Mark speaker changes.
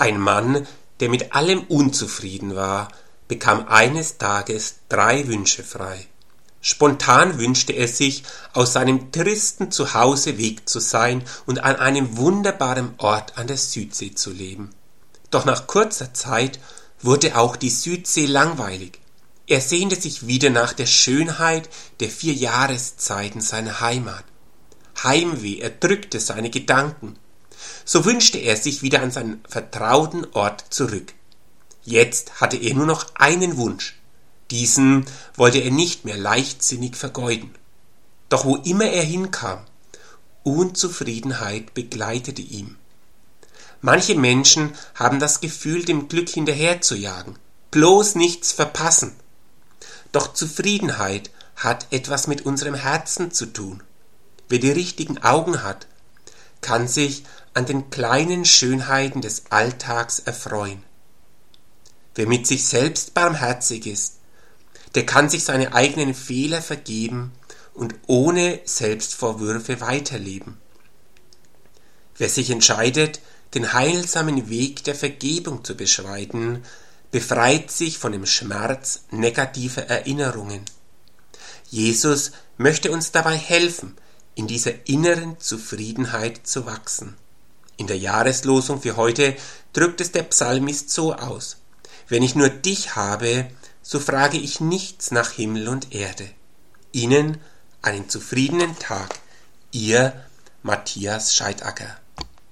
Speaker 1: Ein Mann, der mit allem unzufrieden war, bekam eines Tages drei Wünsche frei. Spontan wünschte er sich, aus seinem tristen Zuhause weg zu sein und an einem wunderbaren Ort an der Südsee zu leben. Doch nach kurzer Zeit wurde auch die Südsee langweilig. Er sehnte sich wieder nach der Schönheit der vier Jahreszeiten seiner Heimat. Heimweh erdrückte seine Gedanken. So wünschte er sich wieder an seinen vertrauten Ort zurück. Jetzt hatte er nur noch einen Wunsch. Diesen wollte er nicht mehr leichtsinnig vergeuden. Doch wo immer er hinkam, Unzufriedenheit begleitete ihn. Manche Menschen haben das Gefühl, dem Glück hinterherzujagen, bloß nichts verpassen. Doch Zufriedenheit hat etwas mit unserem Herzen zu tun. Wer die richtigen Augen hat, kann sich an den kleinen Schönheiten des Alltags erfreuen. Wer mit sich selbst barmherzig ist, der kann sich seine eigenen Fehler vergeben und ohne Selbstvorwürfe weiterleben. Wer sich entscheidet, den heilsamen Weg der Vergebung zu beschreiten, befreit sich von dem Schmerz negativer Erinnerungen. Jesus möchte uns dabei helfen, in dieser inneren Zufriedenheit zu wachsen. In der Jahreslosung für heute drückt es der Psalmist so aus. Wenn ich nur dich habe, so frage ich nichts nach Himmel und Erde. Ihnen einen zufriedenen Tag. Ihr Matthias Scheidacker.